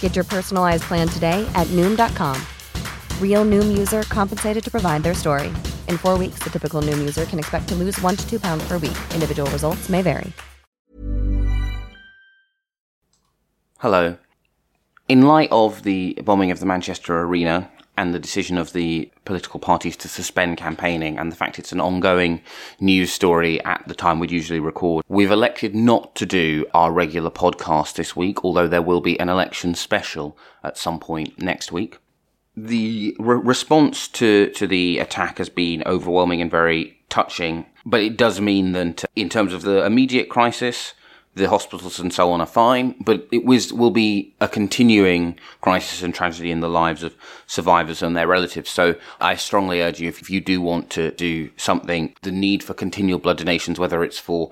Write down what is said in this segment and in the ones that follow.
Get your personalized plan today at Noom.com. Real Noom user compensated to provide their story. In four weeks, the typical Noom user can expect to lose one to two pounds per week. Individual results may vary. Hello. In light of the bombing of the Manchester Arena and the decision of the political parties to suspend campaigning and the fact it's an ongoing news story at the time we'd usually record, we've elected not to do our regular podcast this week, although there will be an election special at some point next week. The re- response to, to the attack has been overwhelming and very touching, but it does mean that in terms of the immediate crisis, the hospitals and so on are fine, but it was, will be a continuing crisis and tragedy in the lives of survivors and their relatives. So I strongly urge you, if, you do want to do something, the need for continual blood donations, whether it's for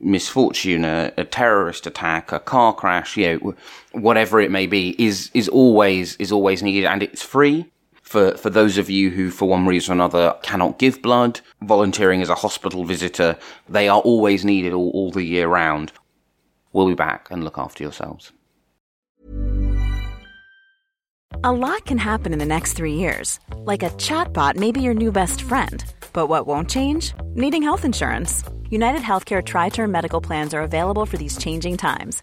misfortune, a, a terrorist attack, a car crash, you know, whatever it may be, is, is always, is always needed and it's free for, for those of you who, for one reason or another, cannot give blood, volunteering as a hospital visitor, they are always needed all, all the year round. We'll be back and look after yourselves. A lot can happen in the next three years. Like a chatbot may be your new best friend. But what won't change? Needing health insurance. United Healthcare Tri Term Medical Plans are available for these changing times.